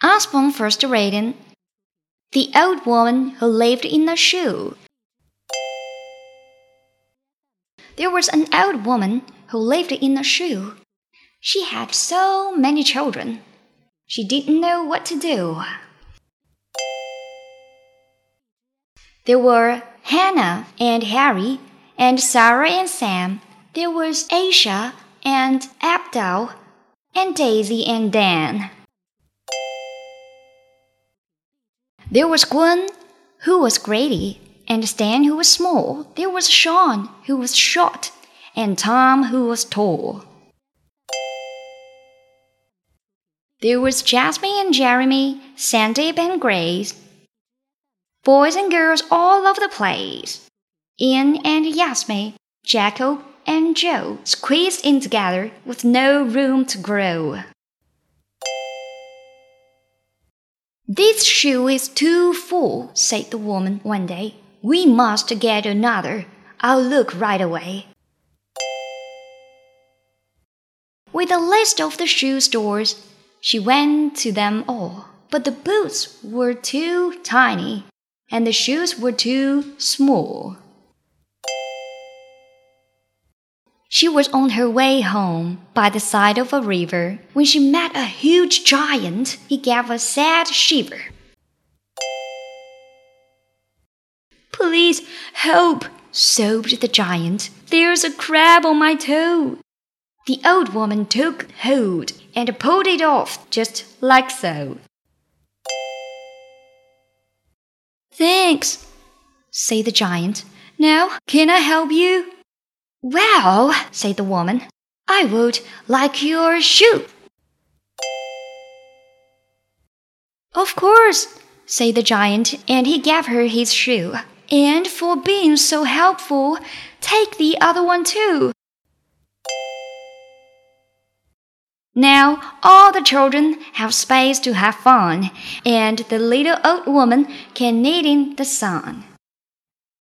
Usborne first reading The Old Woman Who Lived in a Shoe. There was an old woman who lived in a shoe. She had so many children. She didn't know what to do. There were Hannah and Harry, and Sarah and Sam. There was Asia and Abdul, and Daisy and Dan. There was Gwen, who was Grady, and Stan, who was small. There was Sean, who was short, and Tom, who was tall. There was Jasmine and Jeremy, Sandeep and Grace. Boys and girls all over the place. Ian and Yasmin, Jacob and Joe squeezed in together with no room to grow. This shoe is too full, said the woman one day. We must get another. I'll look right away. With a list of the shoe stores, she went to them all. But the boots were too tiny, and the shoes were too small. She was on her way home by the side of a river when she met a huge giant. He gave a sad shiver. Please help, sobbed the giant. There's a crab on my toe. The old woman took hold and pulled it off just like so. Thanks, said the giant. Now, can I help you? Well, said the woman, I would like your shoe. Of course, said the giant, and he gave her his shoe. And for being so helpful, take the other one too. Now all the children have space to have fun, and the little old woman can knit in the sun.